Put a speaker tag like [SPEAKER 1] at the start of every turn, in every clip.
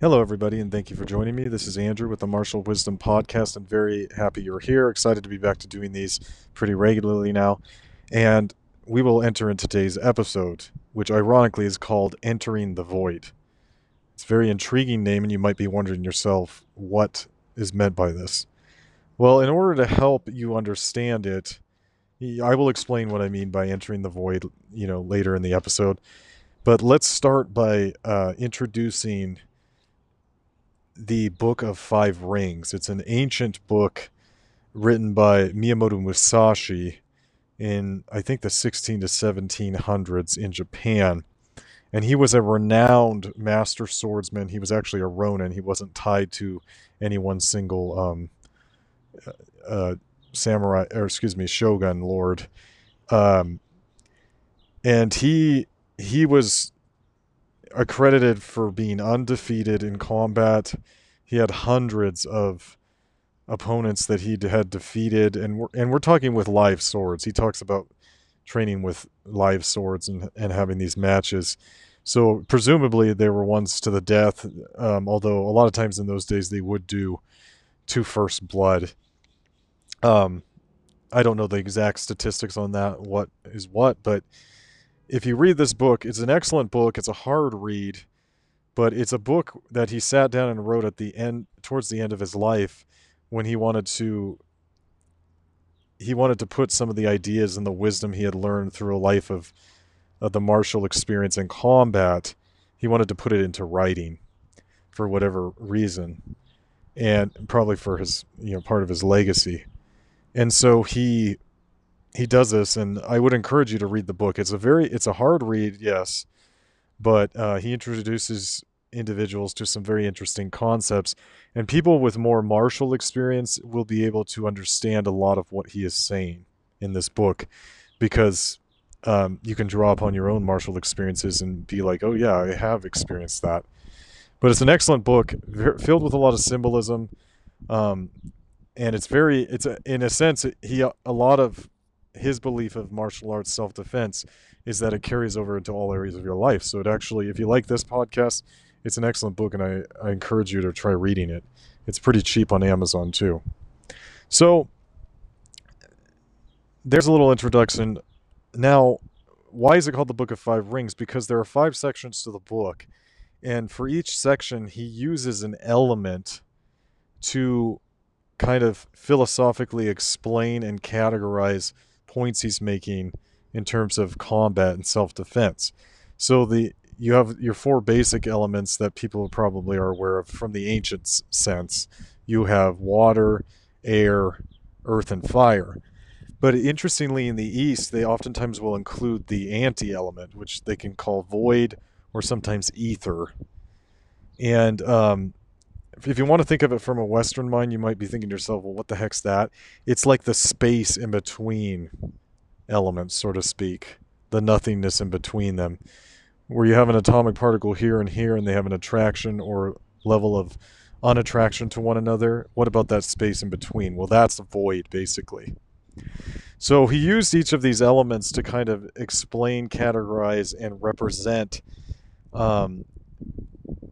[SPEAKER 1] Hello, everybody, and thank you for joining me. This is Andrew with the Martial Wisdom Podcast. I'm very happy you're here. Excited to be back to doing these pretty regularly now. And we will enter in today's episode, which ironically is called Entering the Void. It's a very intriguing name, and you might be wondering yourself what is meant by this. Well, in order to help you understand it, I will explain what I mean by entering the void, you know, later in the episode. But let's start by uh, introducing the Book of Five Rings. It's an ancient book written by Miyamoto Musashi in, I think, the 16 to 1700s in Japan. And he was a renowned master swordsman. He was actually a ronin. He wasn't tied to any one single um, uh, samurai, or excuse me, shogun lord. Um, and he he was accredited for being undefeated in combat. He had hundreds of opponents that he had defeated, and we're, and we're talking with live swords. He talks about training with live swords and, and having these matches. So presumably they were ones to the death, um, although a lot of times in those days they would do to first blood. Um, I don't know the exact statistics on that, what is what, but if you read this book, it's an excellent book. It's a hard read, but it's a book that he sat down and wrote at the end, towards the end of his life, when he wanted to. He wanted to put some of the ideas and the wisdom he had learned through a life of, of the martial experience in combat. He wanted to put it into writing, for whatever reason, and probably for his you know part of his legacy, and so he he does this, and I would encourage you to read the book. It's a very it's a hard read, yes, but uh, he introduces individuals to some very interesting concepts, and people with more martial experience will be able to understand a lot of what he is saying in this book, because um, you can draw upon your own martial experiences and be like, oh yeah, I have experienced that. But it's an excellent book, filled with a lot of symbolism. Um, and it's very it's a, in a sense he a lot of his belief of martial arts self defense is that it carries over into all areas of your life. So it actually, if you like this podcast, it's an excellent book, and I, I encourage you to try reading it. It's pretty cheap on Amazon too. So there's a little introduction. Now, why is it called the Book of Five Rings? Because there are five sections to the book, and for each section, he uses an element to kind of philosophically explain and categorize points he's making in terms of combat and self-defense. So the you have your four basic elements that people probably are aware of from the ancient sense. You have water, air, earth, and fire. But interestingly, in the East, they oftentimes will include the anti element, which they can call void or sometimes ether. And um, if you want to think of it from a Western mind, you might be thinking to yourself, well, what the heck's that? It's like the space in between elements, so to speak, the nothingness in between them, where you have an atomic particle here and here, and they have an attraction or level of unattraction to one another. What about that space in between? Well, that's a void, basically. So he used each of these elements to kind of explain, categorize, and represent um,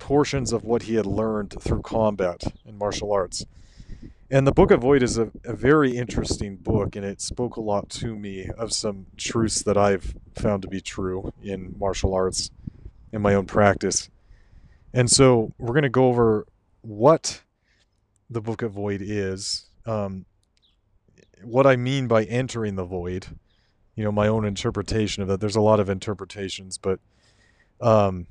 [SPEAKER 1] portions of what he had learned through combat and martial arts. And the Book of Void is a, a, very interesting book, and it spoke a lot to me of some truths that I've found to be true in martial arts in my own practice. And so we're going to go over what the Book of Void is, um, what I mean by entering the void, you know, my own interpretation of that. There's a lot of interpretations, but um,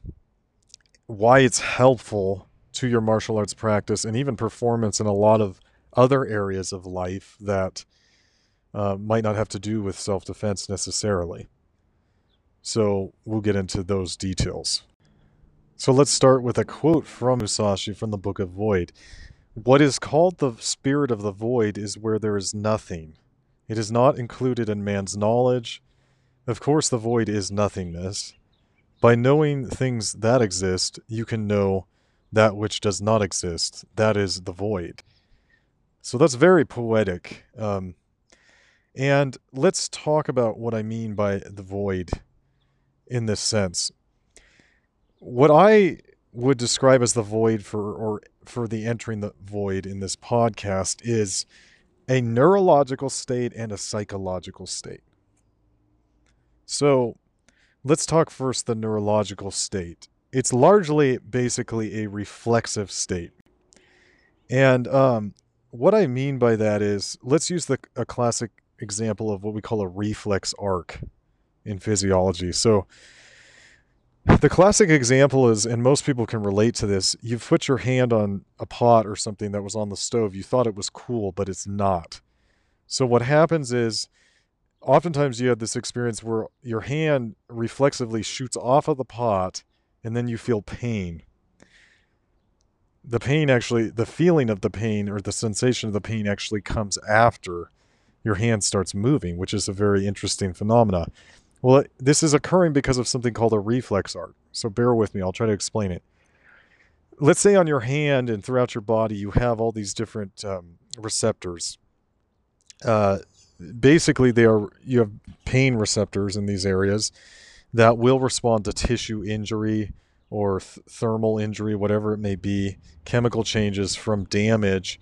[SPEAKER 1] why it's helpful to your martial arts practice and even performance in a lot of other areas of life that uh, might not have to do with self defense necessarily. So we'll get into those details. So let's start with a quote from Musashi from the Book of Void. What is called the spirit of the void is where there is nothing. It is not included in man's knowledge. Of course, the void is nothingness. By knowing things that exist, you can know that which does not exist. That is the void. So that's very poetic. Um, and let's talk about what I mean by the void in this sense. What I would describe as the void for or for the entering the void in this podcast is a neurological state and a psychological state. So, let's talk first the neurological state. It's largely basically a reflexive state. And um, what I mean by that is let's use the a classic example of what we call a reflex arc in physiology. So the classic example is, and most people can relate to this, you've put your hand on a pot or something that was on the stove. You thought it was cool, but it's not. So what happens is oftentimes you have this experience where your hand reflexively shoots off of the pot and then you feel pain. The pain actually, the feeling of the pain or the sensation of the pain actually comes after your hand starts moving, which is a very interesting phenomena. Well, this is occurring because of something called a reflex arc. So bear with me, I'll try to explain it. Let's say on your hand and throughout your body, you have all these different um, receptors. Uh, basically, they are you have pain receptors in these areas that will respond to tissue injury or th- thermal injury, whatever it may be, chemical changes from damage.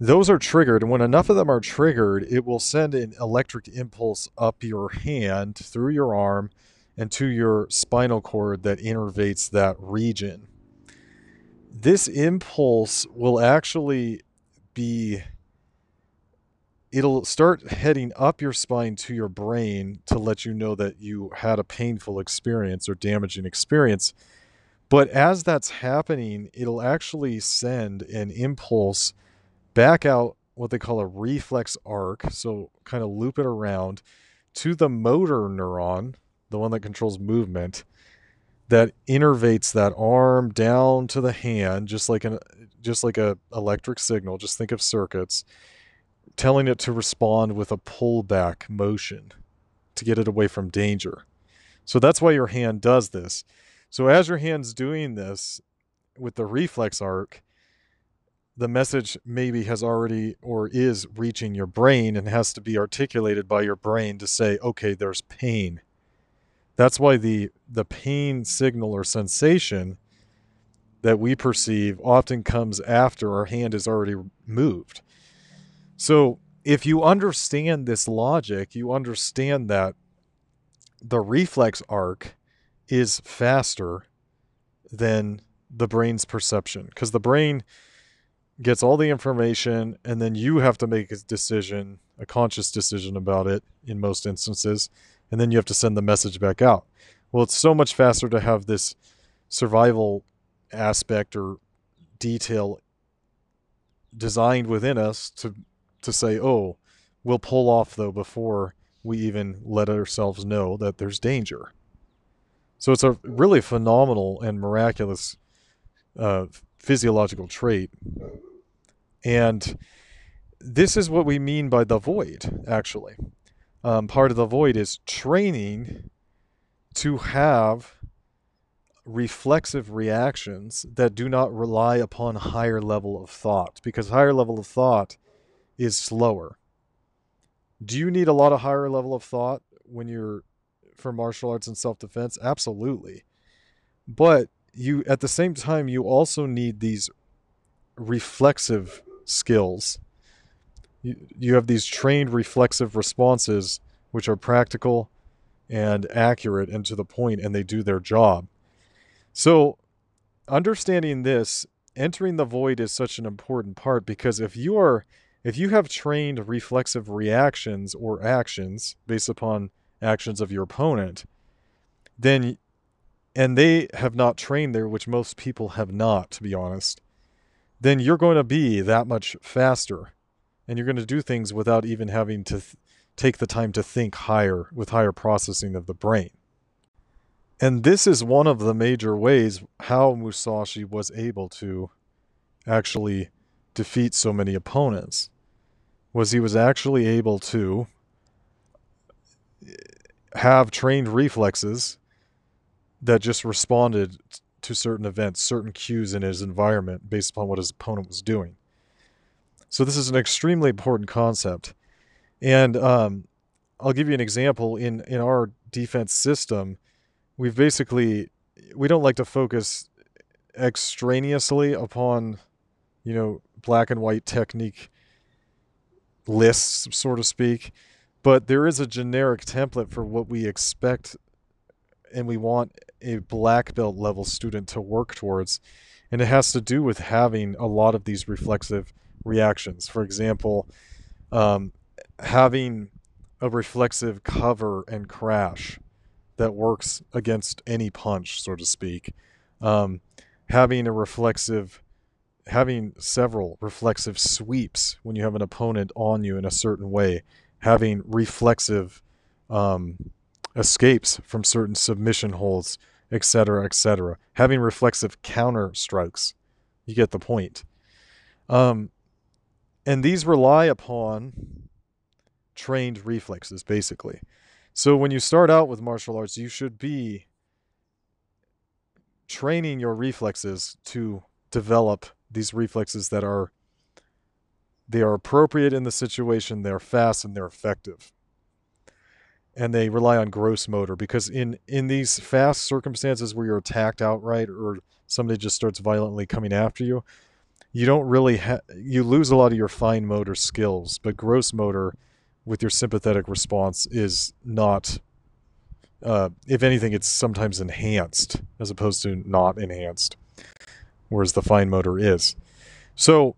[SPEAKER 1] Those are triggered and when enough of them are triggered it will send an electric impulse up your hand through your arm and to your spinal cord that innervates that region. This impulse will actually be it'll start heading up your spine to your brain to let you know that you had a painful experience or damaging experience but as that's happening it'll actually send an impulse back out what they call a reflex arc. So kind of loop it around to the motor neuron, the one that controls movement, that innervates that arm down to the hand, just like an just like a electric signal. Just think of circuits, telling it to respond with a pullback motion to get it away from danger. So that's why your hand does this. So as your hand's doing this with the reflex arc, the message maybe has already or is reaching your brain and has to be articulated by your brain to say okay there's pain that's why the the pain signal or sensation that we perceive often comes after our hand is already moved so if you understand this logic you understand that the reflex arc is faster than the brain's perception because the brain gets all the information and then you have to make a decision a conscious decision about it in most instances and then you have to send the message back out. Well it's so much faster to have this survival aspect or detail designed within us to to say oh we'll pull off though before we even let ourselves know that there's danger so it's a really phenomenal and miraculous uh, physiological trait. And this is what we mean by the void, actually. Um, part of the void is training to have reflexive reactions that do not rely upon higher level of thought because higher level of thought is slower. Do you need a lot of higher level of thought when you're for martial arts and self-defense? Absolutely. But you at the same time you also need these reflexive skills you, you have these trained reflexive responses which are practical and accurate and to the point and they do their job so understanding this entering the void is such an important part because if you are if you have trained reflexive reactions or actions based upon actions of your opponent then and they have not trained there, which most people have not, to be honest, then you're going to be that much faster and you're going to do things without even having to th- take the time to think higher with higher processing of the brain. And this is one of the major ways how Musashi was able to actually defeat so many opponents was he was actually able to have trained reflexes that just responded to certain events, certain cues in his environment based upon what his opponent was doing. So this is an extremely important concept, and um, I'll give you an example. In in our defense system, we've basically we don't like to focus extraneously upon, you know, black and white technique lists, so to speak, but there is a generic template for what we expect and we want a black belt level student to work towards. And it has to do with having a lot of these reflexive reactions. For example, um, having a reflexive cover and crash that works against any punch, so to speak. Um, having a reflexive, having several reflexive sweeps when you have an opponent on you in a certain way. Having reflexive um, escapes from certain submission holds, etc., etc. Having reflexive counter strikes. You get the point. Um, and these rely upon trained reflexes, basically. So when you start out with martial arts, you should be training your reflexes to develop these reflexes that are they are appropriate in the situation, they're fast and they're effective. And they rely on gross motor because in in these fast circumstances where you're attacked outright or somebody just starts violently coming after you, you don't really ha- you lose a lot of your fine motor skills, but gross motor with your sympathetic response is not uh, if anything it's sometimes enhanced as opposed to not enhanced whereas the fine motor is. So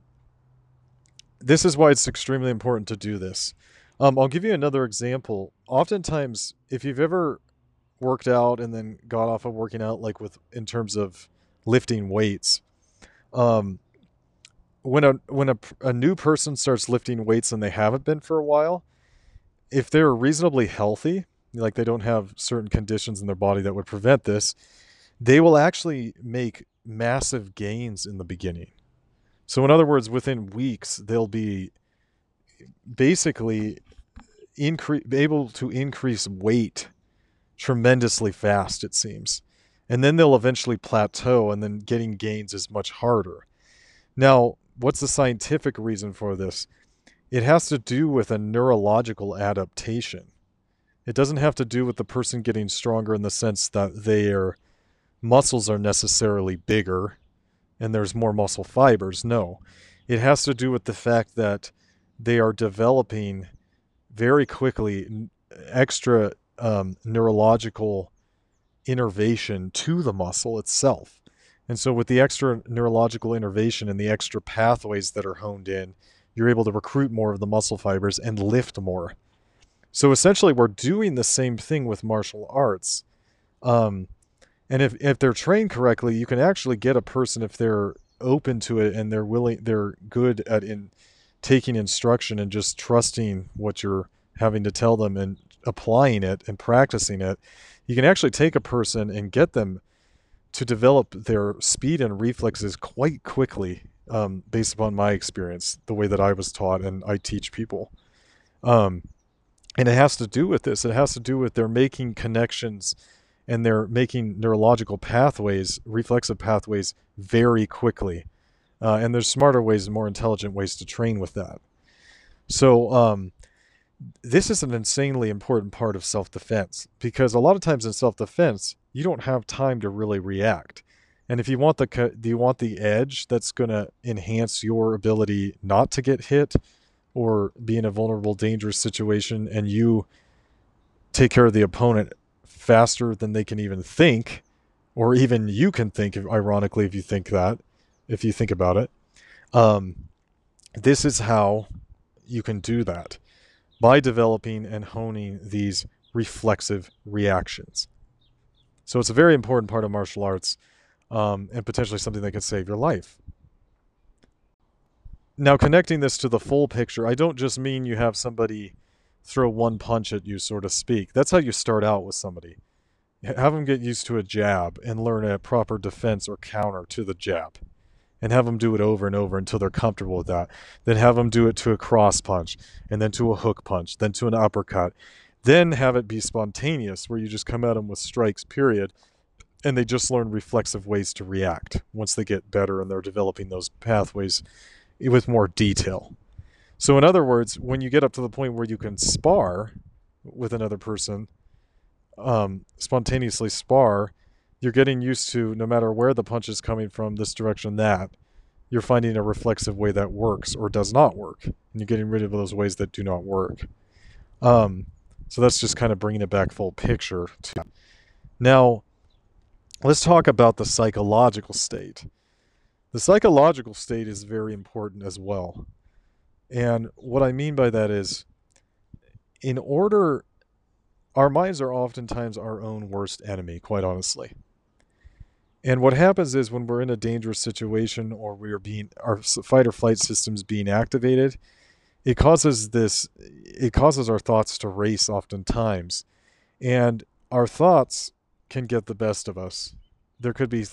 [SPEAKER 1] this is why it's extremely important to do this. Um, i'll give you another example. Oftentimes if you've ever worked out and then got off of working out like with in terms of lifting weights um, when a when a, a new person starts lifting weights and they haven't been for a while if they're reasonably healthy, like they don't have certain conditions in their body that would prevent this, they will actually make massive gains in the beginning. So, in other words, within weeks, they'll be basically increase able to increase weight tremendously fast, it seems. And then they'll eventually plateau, and then getting gains is much harder. Now, what's the scientific reason for this? it has to do with a neurological adaptation. It doesn't have to do with the person getting stronger in the sense that their muscles are necessarily bigger and there's more muscle fibers. No. It has to do with the fact that they are developing very quickly extra um, neurological innervation to the muscle itself. And so, with the extra neurological innervation and the extra pathways that are honed in, you're able to recruit more of the muscle fibers and lift more. So essentially, we're doing the same thing with martial arts. Um, and if, if they're trained correctly, you can actually get a person if they're open to it and they're willing, they're good at in taking instruction and just trusting what you're having to tell them and applying it and practicing it. You can actually take a person and get them to develop their speed and reflexes quite quickly um, based upon my experience, the way that I was taught and I teach people. Um, and it has to do with this. It has to do with they're making connections and they're making neurological pathways, reflexive pathways, very quickly. Uh, and there's smarter ways and more intelligent ways to train with that. So, um, this is an insanely important part of self defense because a lot of times in self defense, you don't have time to really react. And if you want the do you want the edge that's going to enhance your ability not to get hit or be in a vulnerable dangerous situation and you take care of the opponent faster than they can even think or even you can think ironically if you think that if you think about it um, this is how you can do that by developing and honing these reflexive reactions so it's a very important part of martial arts um, and potentially something that could save your life. Now, connecting this to the full picture, I don't just mean you have somebody throw one punch at you, so to speak. That's how you start out with somebody. Have them get used to a jab and learn a proper defense or counter to the jab. And have them do it over and over until they're comfortable with that. Then have them do it to a cross punch, and then to a hook punch, then to an uppercut. Then have it be spontaneous, where you just come at them with strikes, period, and they just learn reflexive ways to react once they get better and they're developing those pathways with more detail. So, in other words, when you get up to the point where you can spar with another person, um, spontaneously spar, you're getting used to no matter where the punch is coming from, this direction, that, you're finding a reflexive way that works or does not work. And you're getting rid of those ways that do not work. Um, so that's just kind of bringing it back full picture. Now, let's talk about the psychological state. The psychological state is very important as well. And what I mean by that is, in order, our minds are oftentimes our own worst enemy, quite honestly. And what happens is when we're in a dangerous situation or we're being, our fight or flight system's being activated, it causes this, it causes our thoughts to race oftentimes. And our thoughts can get the best of us. There could be,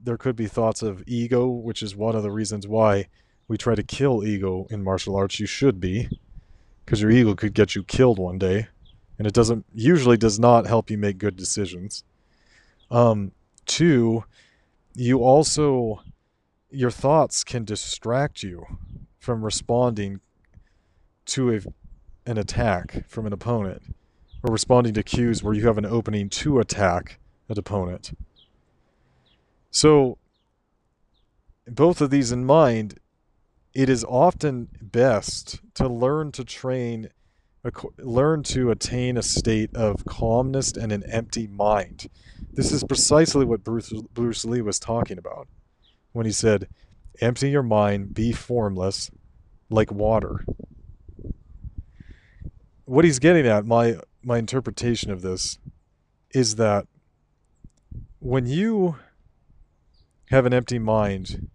[SPEAKER 1] there could be thoughts of ego, which is one of the reasons why we try to kill ego in martial arts. You should be, because your ego could get you killed one day, and it doesn't usually does not help you make good decisions. Um, two, you also your thoughts can distract you from responding to a, an attack from an opponent or responding to cues where you have an opening to attack an opponent. So, both of these in mind, it is often best to learn to train, learn to attain a state of calmness and an empty mind. This is precisely what Bruce, Bruce Lee was talking about when he said, Empty your mind, be formless, like water. What he's getting at, my, my interpretation of this, is that when you have an empty mind,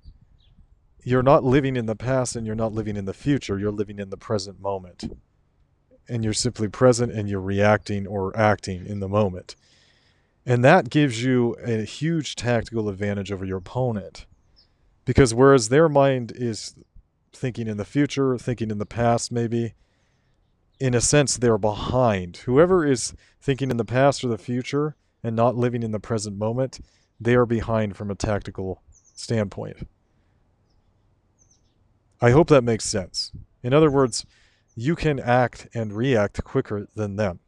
[SPEAKER 1] you're not living in the past and you're not living in the future. You're living in the present moment. And you're simply present and you're reacting or acting in the moment. And that gives you a huge tactical advantage over your opponent. Because whereas their mind is thinking in the future, thinking in the past, maybe, in a sense, they're behind. Whoever is thinking in the past or the future and not living in the present moment, they are behind from a tactical standpoint. I hope that makes sense. In other words, you can act and react quicker than them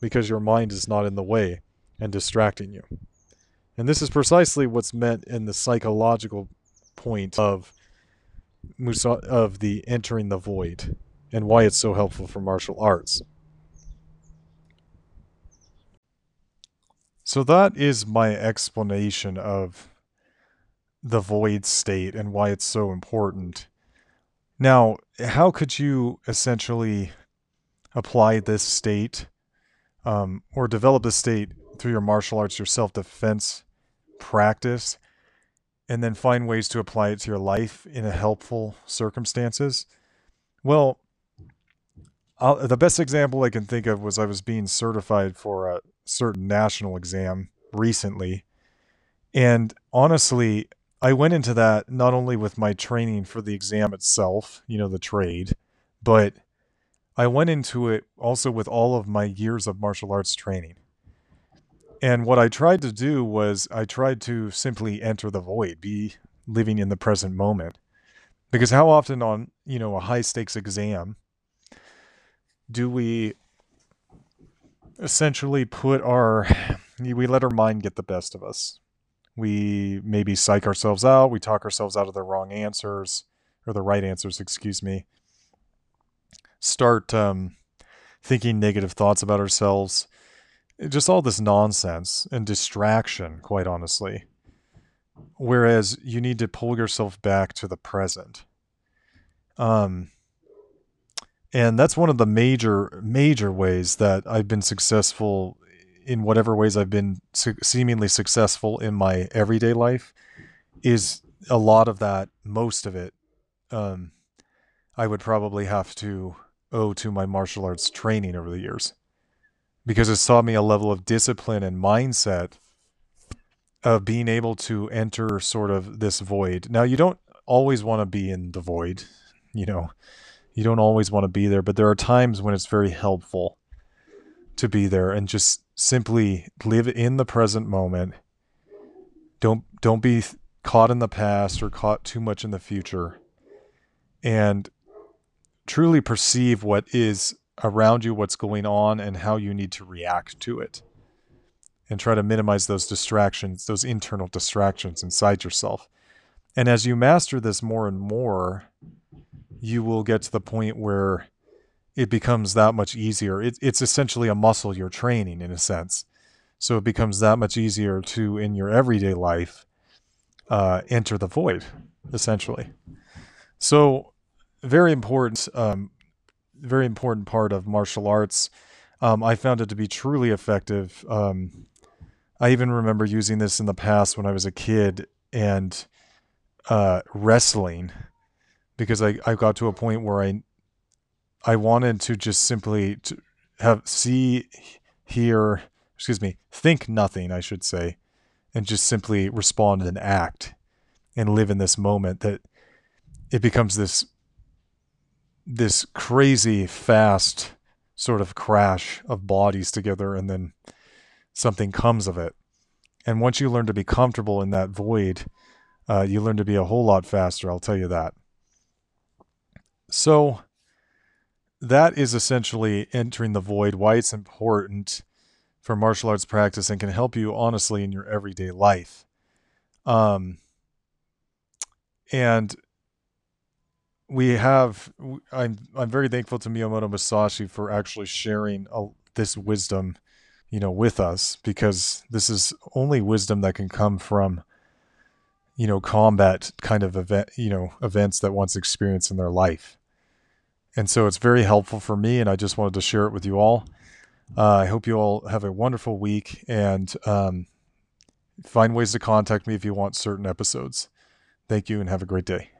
[SPEAKER 1] because your mind is not in the way and distracting you. And this is precisely what's meant in the psychological point of Musa of the entering the void and why it's so helpful for martial arts. So that is my explanation of the void state and why it's so important. Now, how could you essentially apply this state um, or develop this state through your martial arts, your self defense practice, and then find ways to apply it to your life in a helpful circumstances? Well, I'll, the best example I can think of was I was being certified for a certain national exam recently. And honestly, I went into that not only with my training for the exam itself, you know, the trade, but I went into it also with all of my years of martial arts training. And what I tried to do was I tried to simply enter the void, be living in the present moment. Because how often on, you know, a high stakes exam do we essentially put our we let our mind get the best of us. We maybe psych ourselves out, we talk ourselves out of the wrong answers or the right answers, excuse me. Start um, thinking negative thoughts about ourselves just all this nonsense and distraction, quite honestly. Whereas you need to pull yourself back to the present. Um, and that's one of the major, major ways that I've been successful in whatever ways I've been su- seemingly successful in my everyday life is a lot of that, most of it, um, I would probably have to owe to my martial arts training over the years because it taught me a level of discipline and mindset of being able to enter sort of this void. Now, you don't always want to be in the void, you know, you don't always want to be there, but there are times when it's very helpful to be there and just simply live in the present moment. Don't don't be caught in the past or caught too much in the future. And truly perceive what is around you, what's going on, and how you need to react to it. and try to minimize those distractions, those internal distractions inside yourself. And as you master this more and more, you will get to the point where it becomes that much easier. It, it's essentially a muscle you're training in a sense. So it becomes that much easier to, in your everyday life, uh, enter the void, essentially. So, very important, um, very important part of martial arts. Um, I found it to be truly effective. Um, I even remember using this in the past when I was a kid and uh, wrestling because I, I got to a point where I I wanted to just simply to have see hear excuse me think nothing I should say and just simply respond and act and live in this moment that it becomes this this crazy fast sort of crash of bodies together and then something comes of it. And once you learn to be comfortable in that void uh, you learn to be a whole lot faster i'll tell you that. So that is essentially entering the void why it's important for martial arts practice and can help you honestly in your everyday life um, and we have I'm I'm very thankful to Miyamoto Musashi for actually sharing a, this wisdom, you know, with us because this is only wisdom that can come from you know combat kind of event, you know, events that one's experienced in their life. And so it's very helpful for me and I just wanted to share it with you all. Uh, I hope you all have a wonderful week and um, find ways to contact me if you want certain episodes. Thank you and have a great day.